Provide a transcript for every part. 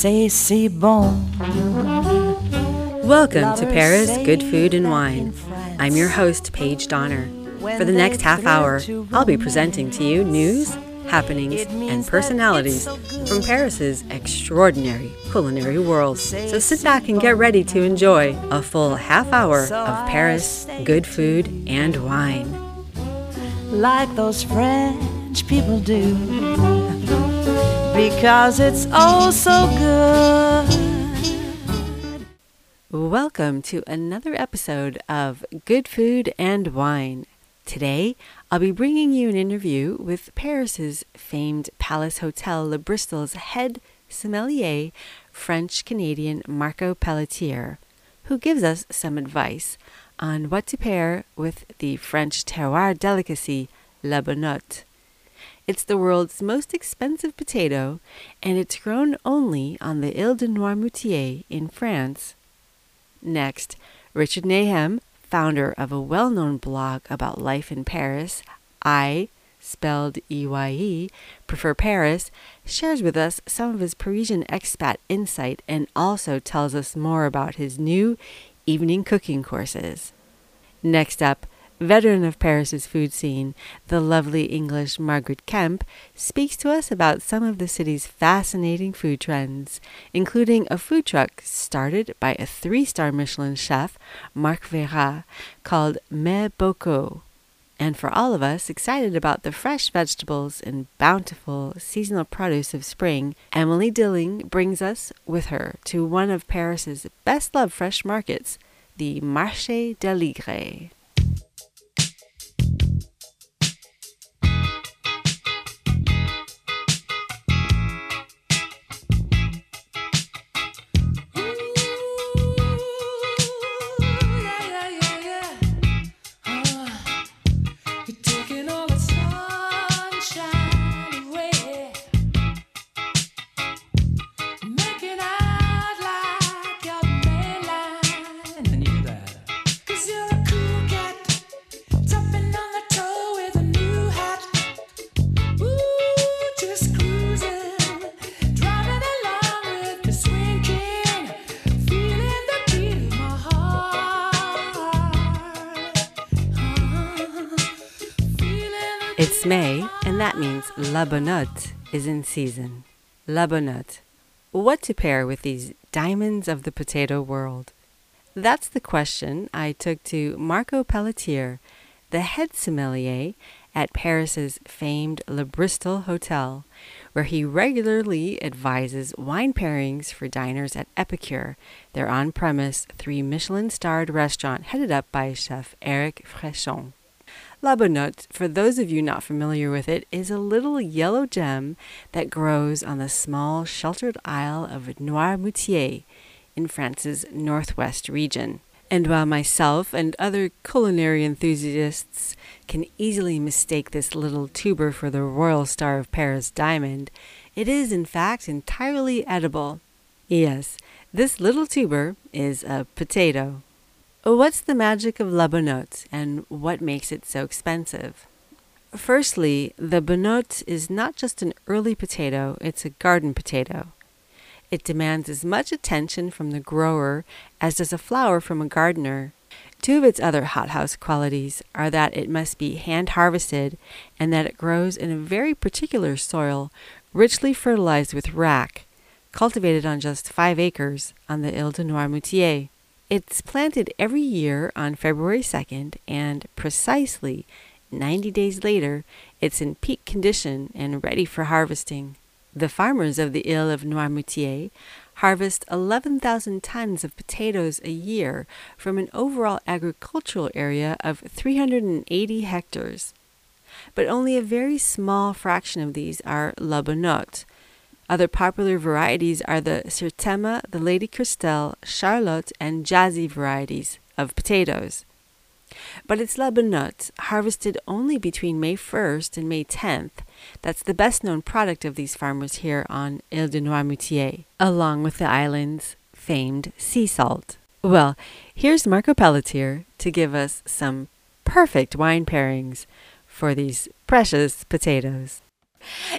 c'est si bon. Welcome to Paris Good Food and Wine. I'm your host, Paige Donner. For the next half hour, I'll be presenting to you news, happenings, and personalities from Paris's extraordinary culinary world. So sit back and get ready to enjoy a full half hour of Paris good food and wine. Like those French people do. Because it's oh so good. Welcome to another episode of Good Food and Wine. Today, I'll be bringing you an interview with Paris's famed Palace Hotel Le Bristol's head sommelier, French Canadian Marco Pelletier, who gives us some advice on what to pair with the French terroir delicacy La Bonnotte. It's the world's most expensive potato, and it's grown only on the Ile de Noirmoutier in France. Next, Richard Nahem, founder of a well known blog about life in Paris, I, spelled E Y E, prefer Paris, shares with us some of his Parisian expat insight and also tells us more about his new evening cooking courses. Next up, veteran of Paris's food scene, the lovely English Margaret Kemp, speaks to us about some of the city's fascinating food trends, including a food truck started by a three star Michelin chef, Marc Veyrat, called Mes Bocaux. And for all of us excited about the fresh vegetables and bountiful seasonal produce of spring, Emily Dilling brings us with her to one of Paris's best loved fresh markets, the Marché d'Aligre. Is in season. La. What to pair with these diamonds of the potato world? That's the question I took to Marco Pelletier, the head sommelier at Paris's famed Le Bristol Hotel, where he regularly advises wine pairings for diners at Epicure, their on premise three Michelin starred restaurant headed up by chef Eric Frechon. La Bonnotte, for those of you not familiar with it, is a little yellow gem that grows on the small sheltered isle of Noirmoutier in France's northwest region. And while myself and other culinary enthusiasts can easily mistake this little tuber for the Royal Star of Paris diamond, it is in fact entirely edible. Yes, this little tuber is a potato. What's the magic of La Bonnotte and what makes it so expensive? Firstly, the Bonnotte is not just an early potato, it's a garden potato. It demands as much attention from the grower as does a flower from a gardener. Two of its other hothouse qualities are that it must be hand harvested and that it grows in a very particular soil, richly fertilized with wrack, cultivated on just five acres on the Ile de Noirmoutier. It's planted every year on February 2nd, and precisely 90 days later, it's in peak condition and ready for harvesting. The farmers of the Ile of Noirmoutier harvest 11,000 tons of potatoes a year from an overall agricultural area of 380 hectares. But only a very small fraction of these are La Bonnotte, other popular varieties are the Sirtema, the Lady Christelle, Charlotte, and Jazzy varieties of potatoes. But it's La harvested only between May 1st and May 10th, that's the best known product of these farmers here on Ile de Noirmoutier, along with the island's famed sea salt. Well, here's Marco Pelletier to give us some perfect wine pairings for these precious potatoes.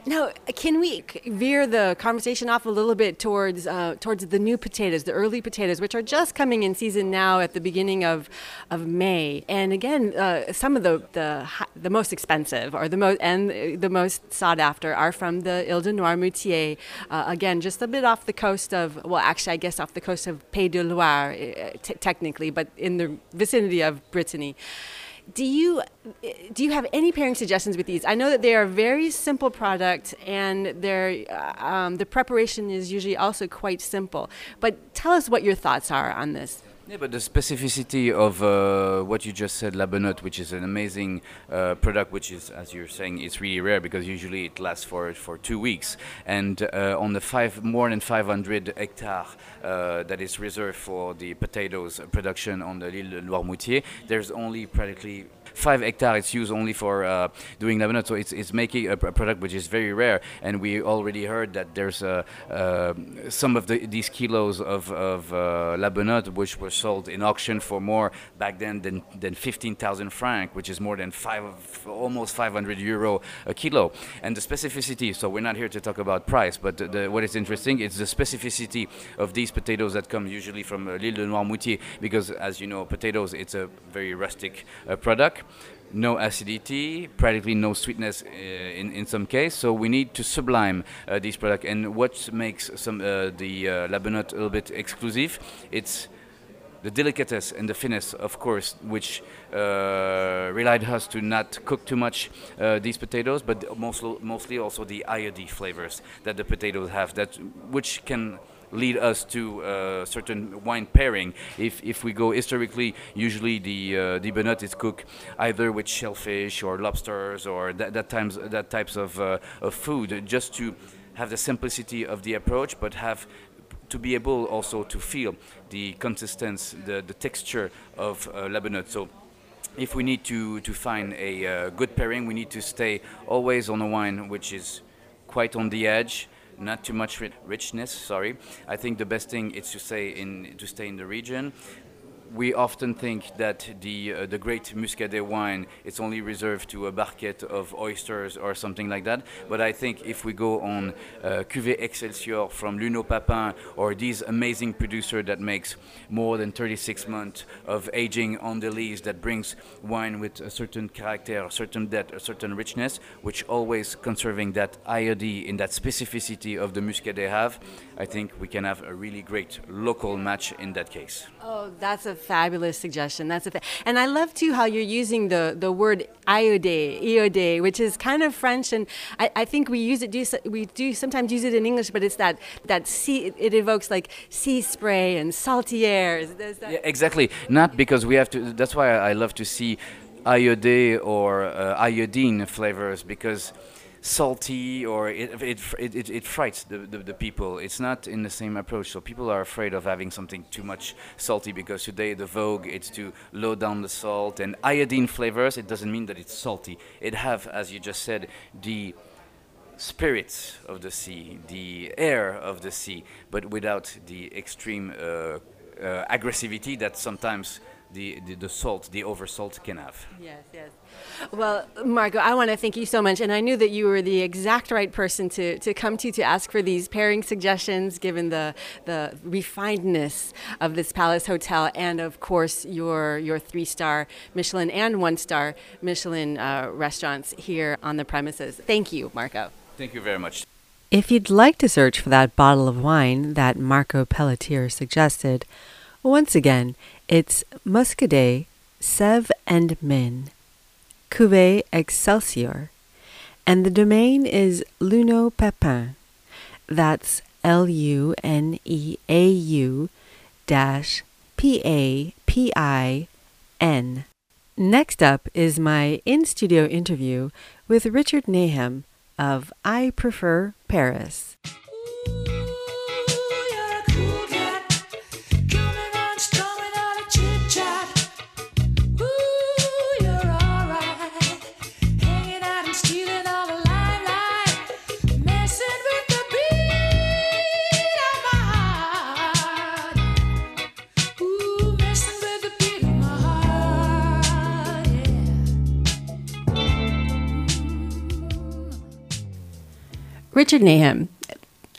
Now, can we veer the conversation off a little bit towards uh, towards the new potatoes, the early potatoes, which are just coming in season now at the beginning of of May? And again, uh, some of the, the the most expensive or the most and the most sought after are from the Ile de Noirmoutier. Uh, again, just a bit off the coast of well, actually, I guess off the coast of Pays de Loire, uh, t- technically, but in the vicinity of Brittany do you do you have any pairing suggestions with these? I know that they are a very simple product, and they uh, um, the preparation is usually also quite simple. But tell us what your thoughts are on this. Yeah, but the specificity of uh, what you just said, La Bonnotte, which is an amazing uh, product, which is, as you're saying, it's really rare because usually it lasts for for two weeks. And uh, on the five more than 500 hectares uh, that is reserved for the potatoes production on the L'Île de Noirmoutier, there's only practically five hectares it's used only for uh, doing Bonnotte. So it's, it's making a, a, product which is very rare. And we already heard that there's uh, uh, some of the, these kilos of, of uh, which were sold in auction for more back then than, than 15,000 francs, which is more than five, almost 500 euro a kilo. And the specificity, so we're not here to talk about price, but the, the, what is interesting is the specificity of these potatoes that come usually from uh, l'Île de Noirmoutier, because as you know, potatoes, it's a very rustic uh, product no acidity, practically no sweetness uh, in, in some case. So we need to sublime uh, these products. And what makes some uh, the uh, a little bit exclusive? It's the delicatesse and the finesse, of course, which uh, relied us to not cook too much uh, these potatoes, but mostly, mostly also the iodine flavors that the potatoes have, that which can lead us to a uh, certain wine pairing. If, if we go historically, usually the uh, the Bonnotte is cooked either with shellfish or lobsters or that, that times that types of, uh, of food, just to have the simplicity of the approach, but have to be able also to feel the consistency, the, the texture of uh. So if we need to, to find a uh, good pairing, we need to stay always on a wine which is quite on the edge, not too much richness. Sorry, I think the best thing is to stay in to stay in the region we often think that the uh, the great Muscadet wine is only reserved to a barquette of oysters or something like that. But I think if we go on uh, Cuvée Excelsior from Luneau-Papin or these amazing producer that makes more than 36 months of aging on the lees that brings wine with a certain character, a certain depth, a certain richness, which always conserving that iodine in that specificity of the Muscadet have, I think we can have a really great local match in that case. Oh, that's a fabulous suggestion. That's a fa- and I love too how you're using the the word iode, iode, which is kind of French, and I, I think we use it. Do we do sometimes use it in English, but it's that that sea. It evokes like sea spray and salty air. Yeah, exactly. Not because we have to. That's why I love to see iode or uh, iodine flavors because salty or it it it, it, frights the, the, the, people. It's not in the same approach. So people are afraid of having something too much salty because today the vogue it's to low down the salt and iodine flavors. It doesn't mean that it's salty. It have, as you just said, the spirits of the sea, the air of the sea, but without the extreme uh, uh, aggressivity that sometimes the, the, the salt, the oversalt can have. Yes, yes. Well, Marco, I want to thank you so much. And I knew that you were the exact right person to, to come to to ask for these pairing suggestions, given the, the refinedness of this Palace Hotel and, of course, your, your three star Michelin and one star Michelin uh, restaurants here on the premises. Thank you, Marco. Thank you very much. If you'd like to search for that bottle of wine that Marco Pelletier suggested, once again, it's Muscadet, Sèvre et Maine, Cuvée Excelsior, and the domain is Luneau-Papin. That's L U N E A U dash P A P I N. Next up is my in studio interview with Richard Nahem of I Prefer Paris. Richard Nahem,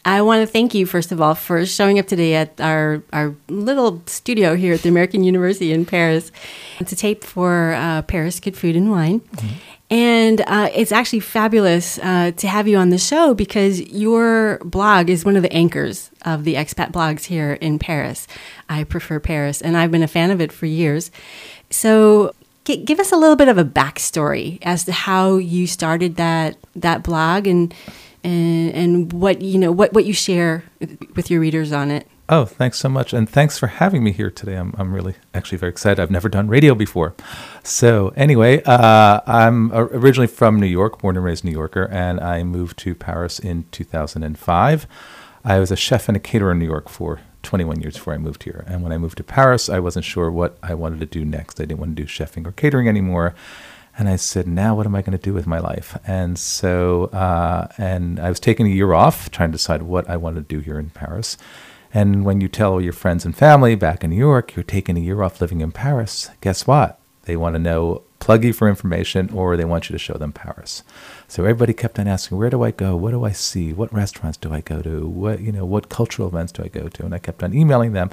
I want to thank you, first of all, for showing up today at our, our little studio here at the American University in Paris to tape for uh, Paris Good Food and Wine. Mm-hmm. And uh, it's actually fabulous uh, to have you on the show because your blog is one of the anchors of the expat blogs here in Paris. I prefer Paris, and I've been a fan of it for years. So, g- give us a little bit of a backstory as to how you started that that blog and and, and what you know what, what you share with your readers on it. Oh, thanks so much. And thanks for having me here today. I'm, I'm really actually very excited. I've never done radio before. So, anyway, uh, I'm originally from New York, born and raised New Yorker, and I moved to Paris in 2005. I was a chef and a caterer in New York for 21 years before I moved here. And when I moved to Paris, I wasn't sure what I wanted to do next. I didn't want to do chefing or catering anymore. And I said, now what am I going to do with my life? And so, uh, and I was taking a year off, trying to decide what I wanted to do here in Paris. And when you tell your friends and family back in New York you're taking a year off living in Paris, guess what? They want to know, plug you for information, or they want you to show them Paris. So everybody kept on asking, where do I go? What do I see? What restaurants do I go to? What you know, what cultural events do I go to? And I kept on emailing them.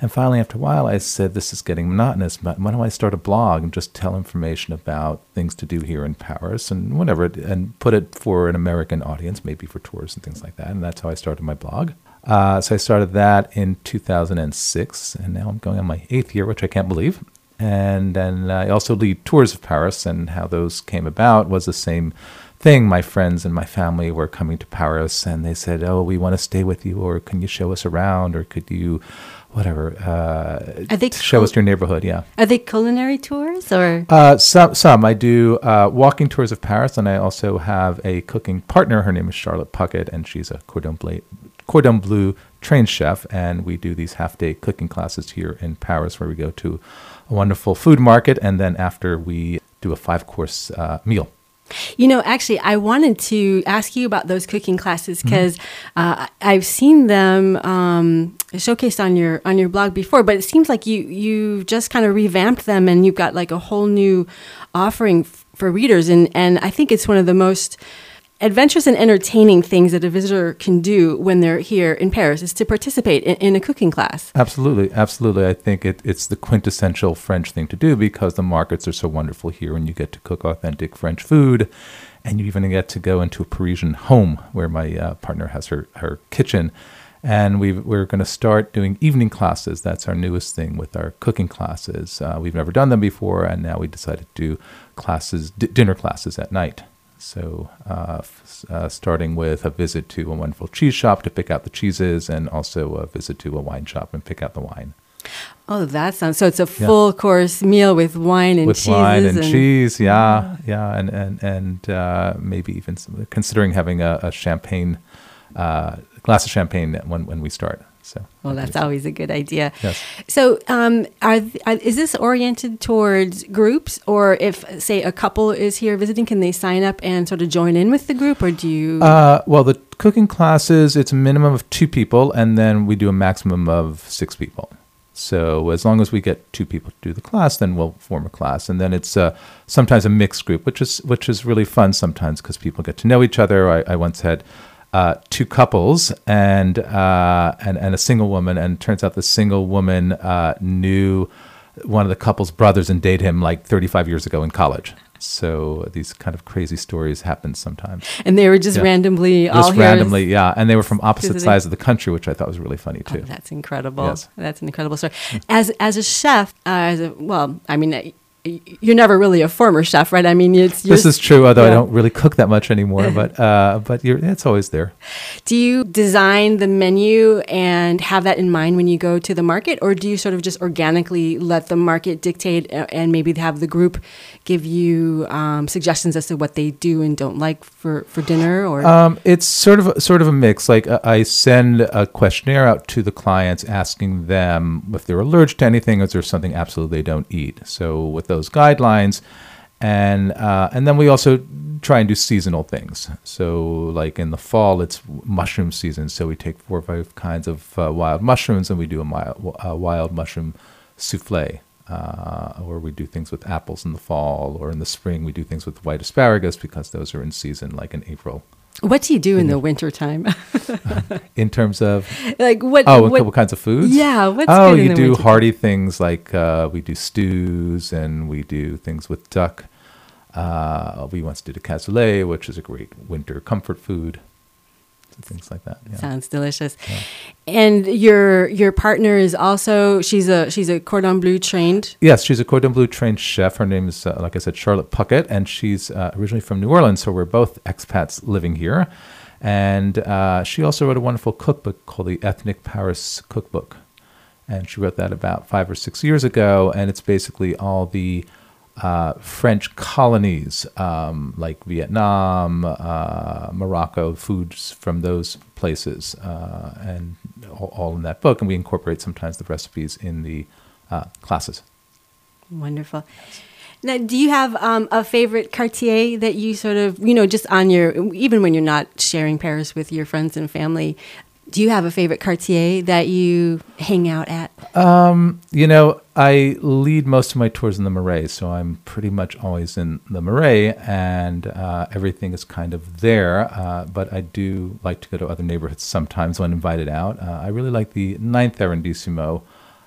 And finally, after a while, I said, this is getting monotonous. But why don't I start a blog and just tell information about things to do here in Paris and whatever, and put it for an American audience, maybe for tourists and things like that. And that's how I started my blog. Uh, so I started that in 2006, and now I'm going on my eighth year, which I can't believe. And then I also lead tours of Paris, and how those came about was the same thing. My friends and my family were coming to Paris and they said, Oh, we want to stay with you, or can you show us around, or could you, whatever, uh, show us your neighborhood? Yeah. Are they culinary tours or? Uh, some, some. I do uh, walking tours of Paris, and I also have a cooking partner. Her name is Charlotte Puckett, and she's a cordon bleu, cordon bleu trained chef. And we do these half day cooking classes here in Paris where we go to wonderful food market, and then after we do a five course uh, meal. You know, actually, I wanted to ask you about those cooking classes because mm-hmm. uh, I've seen them um, showcased on your on your blog before, but it seems like you you just kind of revamped them and you've got like a whole new offering f- for readers, and and I think it's one of the most adventurous and entertaining things that a visitor can do when they're here in Paris is to participate in, in a cooking class. Absolutely, absolutely. I think it, it's the quintessential French thing to do because the markets are so wonderful here, and you get to cook authentic French food, and you even get to go into a Parisian home where my uh, partner has her her kitchen. And we are going to start doing evening classes. That's our newest thing with our cooking classes. Uh, we've never done them before, and now we decided to do classes, d- dinner classes at night. So, uh, f- uh, starting with a visit to a wonderful cheese shop to pick out the cheeses, and also a visit to a wine shop and pick out the wine. Oh, that sounds so. It's a full yeah. course meal with wine and cheese. with wine and, and, cheese. Yeah, yeah, and and and uh, maybe even some, considering having a, a champagne uh, glass of champagne when when we start. So, well, that's always a good idea. Yes. So, um, are, are, is this oriented towards groups, or if say a couple is here visiting, can they sign up and sort of join in with the group, or do you? Uh, well, the cooking classes it's a minimum of two people, and then we do a maximum of six people. So as long as we get two people to do the class, then we'll form a class, and then it's uh, sometimes a mixed group, which is which is really fun sometimes because people get to know each other. I, I once had uh, two couples and, uh, and and a single woman, and turns out the single woman uh, knew one of the couple's brothers and dated him like 35 years ago in college. So these kind of crazy stories happen sometimes. And they were just yeah. randomly just all randomly, yeah. And they were from opposite sides of the country, which I thought was really funny too. Oh, that's incredible. Yes. That's an incredible story. As as a chef, uh, as a well, I mean you're never really a former chef, right? I mean, it's this is true. Although yeah. I don't really cook that much anymore, but uh, but it's always there. Do you design the menu and have that in mind when you go to the market, or do you sort of just organically let the market dictate uh, and maybe have the group give you um, suggestions as to what they do and don't like for, for dinner? Or um, it's sort of sort of a mix. Like uh, I send a questionnaire out to the clients asking them if they're allergic to anything, or is there something absolutely they don't eat. So with those guidelines. And uh, and then we also try and do seasonal things. So like in the fall, it's mushroom season. So we take four or five kinds of uh, wild mushrooms and we do a wild, a wild mushroom souffle. Uh, or we do things with apples in the fall, or in the spring we do things with white asparagus because those are in season, like in April What do you do in the wintertime? In terms of like what? oh, what, what, kinds of foods? Yeah, what's oh, in you do wintertime? hearty things like uh, we do stews and we do things with duck. Uh, we once did a cassoulet, which is a great winter comfort food. Things like that. Yeah. Sounds delicious. And your your partner is also she's a she's a cordon bleu trained. Yes, she's a cordon bleu trained chef. Her name is, uh, like I said, Charlotte Puckett, and she's uh, originally from New Orleans. So we're both expats living here. And uh, she also wrote a wonderful cookbook called the Ethnic Paris Cookbook. And she wrote that about five or six years ago. And it's basically all the uh, French colonies um, like Vietnam, uh, Morocco, foods from those places, uh, and all, in that book. And we incorporate sometimes the recipes in the uh, classes. Wonderful. Now, do you have um, a favorite quartier that you sort of you know just on your even when you're not sharing Paris with your friends and family? Do you have a favorite quartier that you hang out at? Um, You know, I lead most of my tours in the Marais, so I'm pretty much always in the Marais, and uh, everything is kind of there. Uh, but I do like to go to other neighborhoods sometimes when invited out. Uh, I really like the Ninth Arrondissement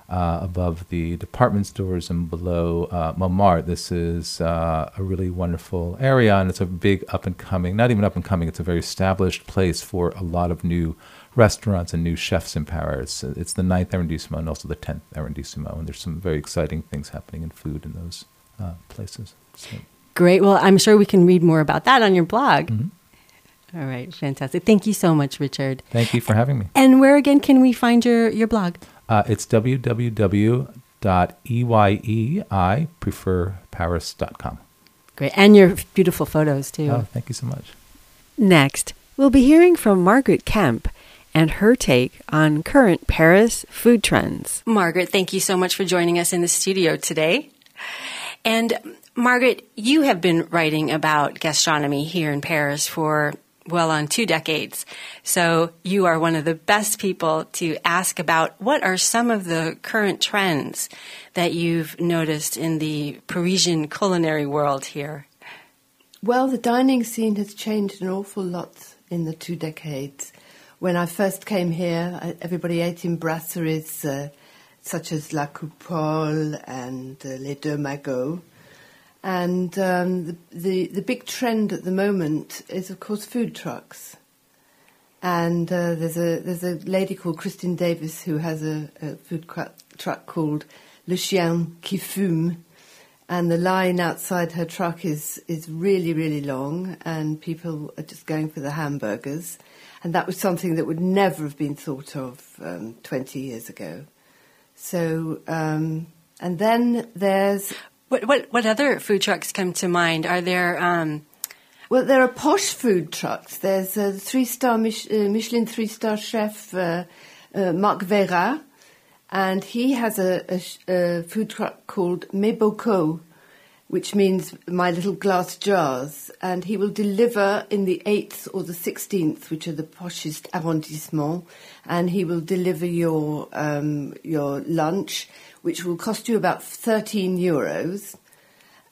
uh, above the department stores and below uh, Montmartre. This is uh, a really wonderful area, and it's a big up and coming, not even up and coming, it's a very established place for a lot of new restaurants and new chefs in Paris. It's the ninth arrondissement and also the tenth arrondissement, and there's some very exciting things happening in food in those uh, places. So, Great. Well, I'm sure we can read more about that on your blog. All right, fantastic. Thank you so much, Richard. thank you for having me. And where again can we find your your blog? Uh, it's www.eyeipreferparis.com. Great, and your beautiful photos too. Oh, thank you so much. Next, we'll be hearing from Margaret Kemp and her take on current Paris food trends. Margaret, thank you so much for joining us in the studio today. And Margaret, you have been writing about gastronomy here in Paris for well on two decades. So you are one of the best people to ask about what are some of the current trends that you've noticed in the Parisian culinary world here. Well, the dining scene has changed an awful lot in the two decades. When I first came here, everybody ate in brasseries uh, such as La Coupole and uh, Les Deux Magots. And um, the, the, the big trend at the moment is, of course, food trucks. And uh, there's a there's a lady called Christine Davis who has a, a food truck called Le Chien qui fume, and the line outside her truck is is really really long, and people are just going for the hamburgers, and that was something that would never have been thought of um, 20 years ago. So, um, and then there's What what what other food trucks come to mind? Are there um, Well, there are posh food trucks. There's a three-star Mich- uh, Michelin three-star chef, uh, uh, Marc Veyrat, and he has a, a, a food truck called Bocaux, which means my little glass jars, and he will deliver in the 8th or the 16th, which are the poshest arrondissement, and he will deliver your, um, your lunch, which will cost you about 13 euros.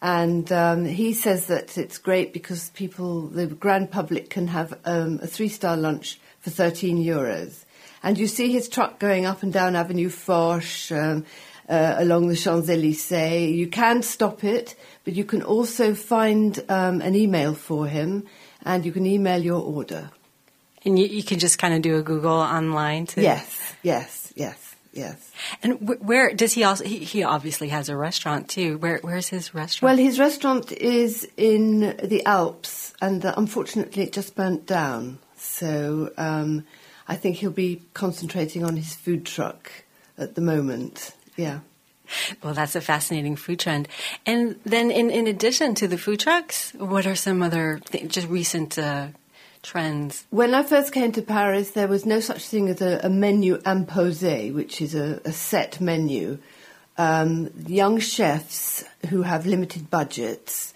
And um, he says that it's great because people, the grand public, can have um, a three star lunch for 13 euros. And you see his truck going up and down Avenue Foch, um, uh, along the Champs Elysees. You can stop it, but you can also find um, an email for him and you can email your order. and you, you can just kind of do a Google online to Yes, yes, yes, yes. And wh- where does he also? He, he obviously has a restaurant too. Where where's his restaurant? Well, his restaurant is in the Alps, and uh, unfortunately, it just burnt down. So um, I think he'll be concentrating on his food truck at the moment. Yeah. Well, that's a fascinating food trend. And then, in, in addition to the food trucks, what are some other th- just recent uh, trends? When I first came to Paris, there was no such thing as a, a menu imposé, which is a, a set menu. Um, young chefs who have limited budgets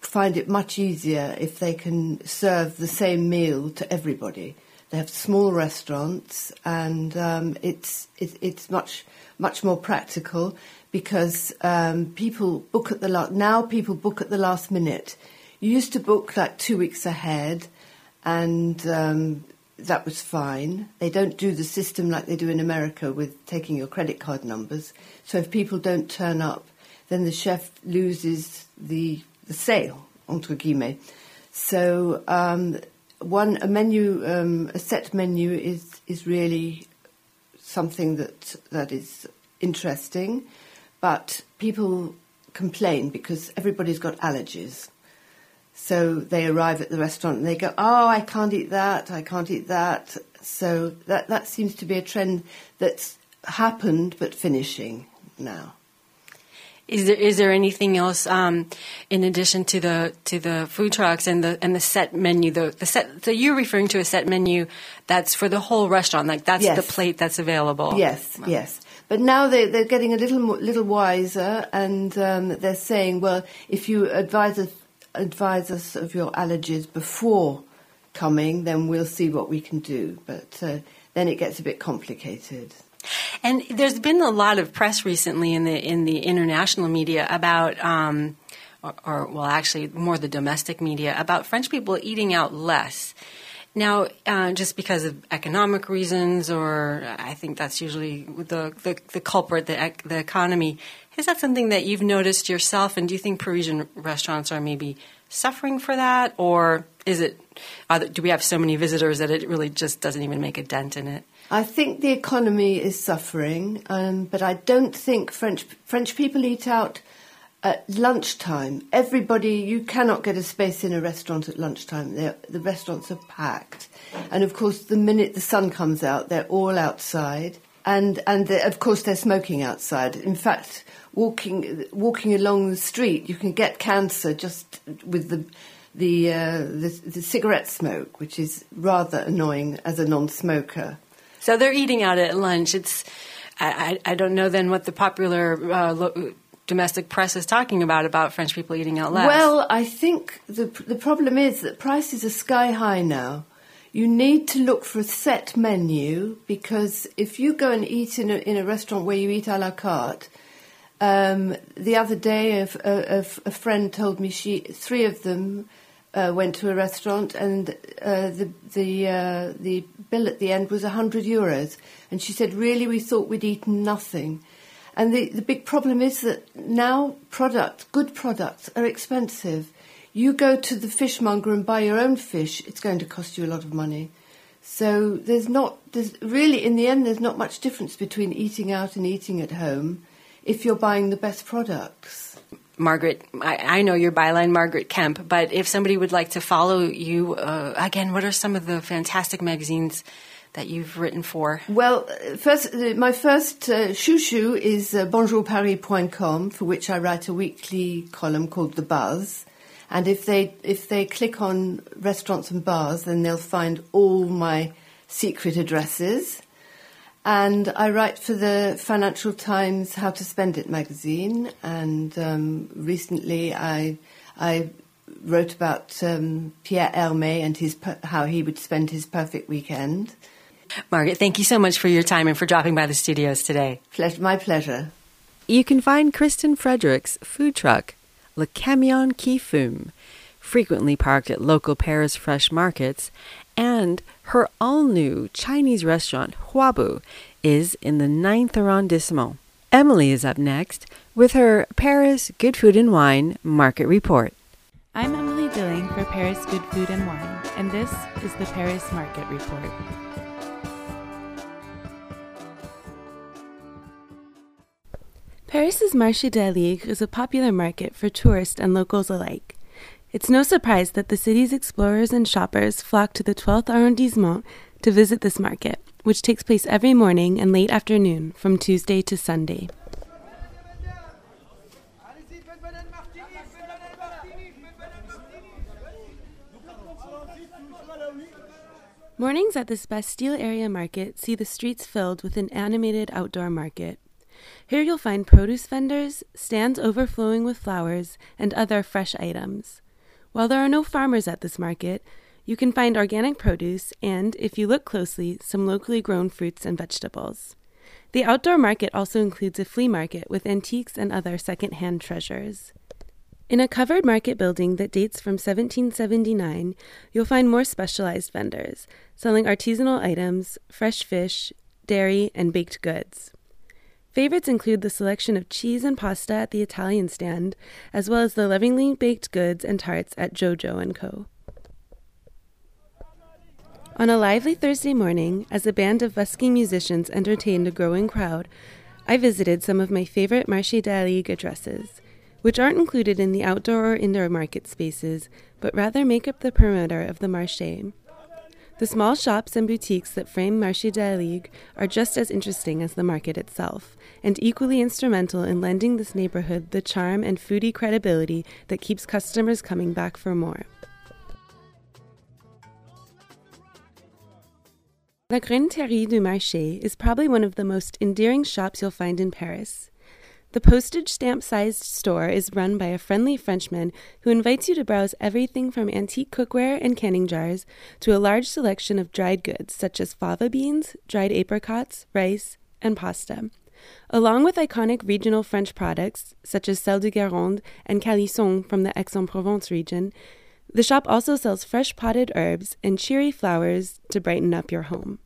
find it much easier if they can serve the same meal to everybody. They have small restaurants, and um, it's it, it's much much more practical because um, people book at the la- now people book at the last minute. You used to book like two weeks ahead, and um, that was fine. They don't do the system like they do in America with taking your credit card numbers. So if people don't turn up, then the chef loses the the sale entre guillemets. So um, one a menu, um, a set menu is is really something that that is interesting, but people complain because everybody's got allergies. So they arrive at the restaurant and they go, "Oh, I can't eat that. I can't eat that." So that that seems to be a trend that's happened but finishing now. Is there is there anything else um, in addition to the to the food trucks and the and the set menu? The the set so you're referring to a set menu that's for the whole restaurant, like that's Yes. the plate that's available. Yes, yes. But now they, they're getting a little little wiser, and um, they're saying, well, if you advise us, advise us of your allergies before coming, then we'll see what we can do. But uh, then it gets a bit complicated. And there's been a lot of press recently in the in the international media about, um, or, or well, actually more the domestic media about French people eating out less. Now, uh, just because of economic reasons, or I think that's usually the the, the culprit, the the economy. Is that something that you've noticed yourself? And do you think Parisian restaurants are maybe suffering for that, or is it? Do we have so many visitors that it really just doesn't even make a dent in it? I think the economy is suffering, um, but I don't think French French people eat out at lunchtime. Everybody, you cannot get a space in a restaurant at lunchtime. They're, the restaurants are packed, and of course, the minute the sun comes out, they're all outside, and and of course they're smoking outside. In fact, walking walking along the street, you can get cancer just with the. The, uh, the the cigarette smoke, which is rather annoying as a non-smoker. So they're eating out at lunch. It's I, I, don't know then what the popular uh, lo- domestic press is talking about about French people eating out less. Well, I think the the problem is that prices are sky high now. You need to look for a set menu because if you go and eat in a in a restaurant where you eat à la carte, um, the other day a friend told me she three of them uh, went to a restaurant and uh, the the uh, the bill at the end was hundred euros, and she said, "Really, we thought we'd eaten nothing." And the, the big problem is that now products, good products, are expensive. You go to the fishmonger and buy your own fish, it's going to cost you a lot of money. So there's not, there's really, in the end, there's not much difference between eating out and eating at home if you're buying the best products. Margaret, I, I know your byline, Margaret Kemp, but if somebody would like to follow you, uh, again, what are some of the fantastic magazines that you've written for? Well, first, my first uh, chouchou is uh, bonjourparis.com, for which I write a weekly column called The Buzz. And if they if they click on restaurants and bars, then they'll find all my secret addresses. And I write for the Financial Times How to Spend It magazine. And um, recently, I I wrote about um, Pierre Hermé and his how he would spend his perfect weekend. Margaret, thank you so much for your time and for dropping by the studios today. Ple- my pleasure. You can find Kristen Frederick's food truck, Le Camion qui Fume, frequently parked at local Paris fresh markets, and her all new Chinese restaurant, Huabu, is in the 9th arrondissement. Emily is up next with her Paris Good Food and Wine Market Report. I'm Emily Dilling for Paris Good Food and Wine, and this is the Paris Market Report. Paris's Marché d'Aligre is a popular market for tourists and locals alike. It's no surprise that the city's explorers and shoppers flock to the 12th arrondissement to visit this market, which takes place every morning and late afternoon from Tuesday to Sunday. Mornings at this Bastille area market see the streets filled with an animated outdoor market. Here you'll find produce vendors, stands overflowing with flowers, and other fresh items. While there are no farmers at this market, you can find organic produce and, if you look closely, some locally grown fruits and vegetables. The outdoor market also includes a flea market with antiques and other second-hand treasures. In a covered market building that dates from 1779, you'll find more specialized vendors selling artisanal items, fresh fish, dairy, and baked goods. Favorites include the selection of cheese and pasta at the Italian stand, as well as the lovingly baked goods and tarts at Jojo & Co. On a lively Thursday morning, as a band of busking musicians entertained a growing crowd, I visited some of my favorite Marché d'Aligre addresses, which aren't included in the outdoor or indoor market spaces, but rather make up the perimeter of the marché. The small shops and boutiques that frame Marché d'Aligre are just as interesting as the market itself, and equally instrumental in lending this neighborhood the charm and foodie credibility that keeps customers coming back for more. La Graineterie du Marché is probably one of the most endearing shops you'll find in Paris. The postage stamp sized store is run by a friendly Frenchman who invites you to browse everything from antique cookware and canning jars to a large selection of dried goods such as fava beans, dried apricots, rice, and pasta. Along with iconic regional French products such as sel de Guérande and calisson from the Aix-en-Provence region, the shop also sells fresh potted herbs and cheery flowers to brighten up your home.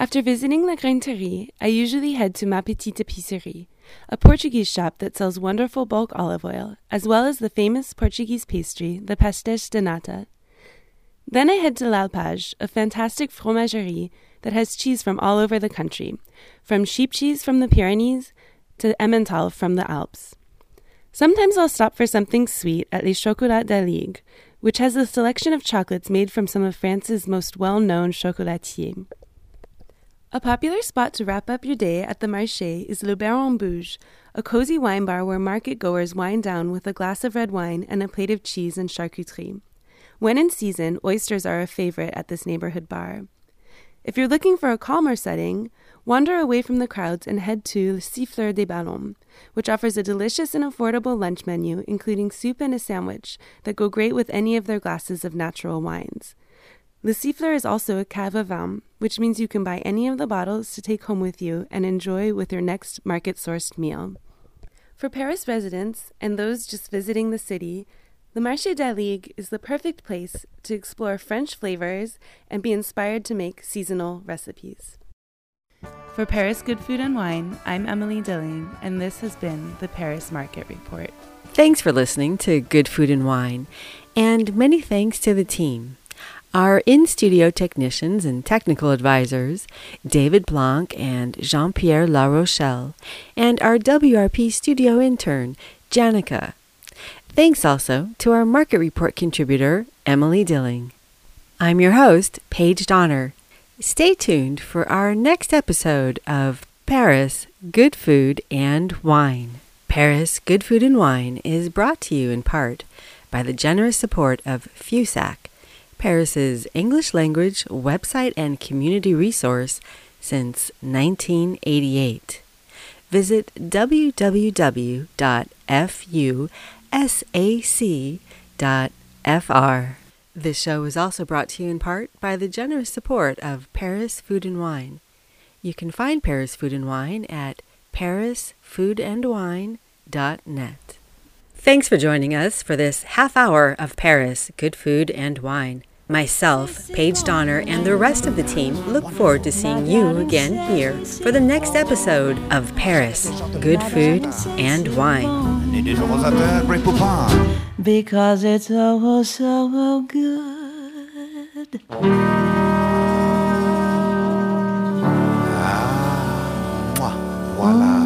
After visiting La Graineterie, I usually head to Ma Petite Épicerie, a Portuguese shop that sells wonderful bulk olive oil, as well as the famous Portuguese pastry, the pastéis de nata. Then I head to L'Alpage, a fantastic fromagerie that has cheese from all over the country, from sheep cheese from the Pyrenees to Emmental from the Alps. Sometimes I'll stop for something sweet at Les Chocolats Ligue, which has a selection of chocolates made from some of France's most well known chocolatiers. A popular spot to wrap up your day at the Marché is Le Baron Rouge, a cozy wine bar where market goers wind down with a glass of red wine and a plate of cheese and charcuterie. When in season, oysters are a favorite at this neighborhood bar. If you're looking for a calmer setting, wander away from the crowds and head to Le Siffleur des Ballons, which offers a delicious and affordable lunch menu, including soup and a sandwich that go great with any of their glasses of natural wines. Le Siffleur is also a cave à vin, which means you can buy any of the bottles to take home with you and enjoy with your next market sourced meal. For Paris residents and those just visiting the city, the Marché d'Aligre is the perfect place to explore French flavors and be inspired to make seasonal recipes. For Paris Good Food and Wine, I'm Emily Dilling, and this has been the Paris Market Report. Thanks for listening to Good Food and Wine, and many thanks to the team. Our in studio technicians and technical advisors, David Blanc and Jean Pierre La Rochelle, and our WRP studio intern, Janica. Thanks also to our Market Report contributor, Emily Dilling. I'm your host, Paige Donner. Stay tuned for our next episode of Paris Good Food and Wine. Paris Good Food and Wine is brought to you in part by the generous support of FUSAC, Paris's English language website and community resource since 1988. Visit www.fusac.fr. This show is also brought to you in part by the generous support of Paris Food and Wine. You can find Paris Food and Wine at parisfoodandwine.net. Thanks for joining us for this half hour of Paris Good Food and Wine. Myself, Paige Donner, and the rest of the team look forward to seeing you again here for the next episode of Paris Good Food and Wine. Because it's oh so oh, good. Ah, mwah, voilà.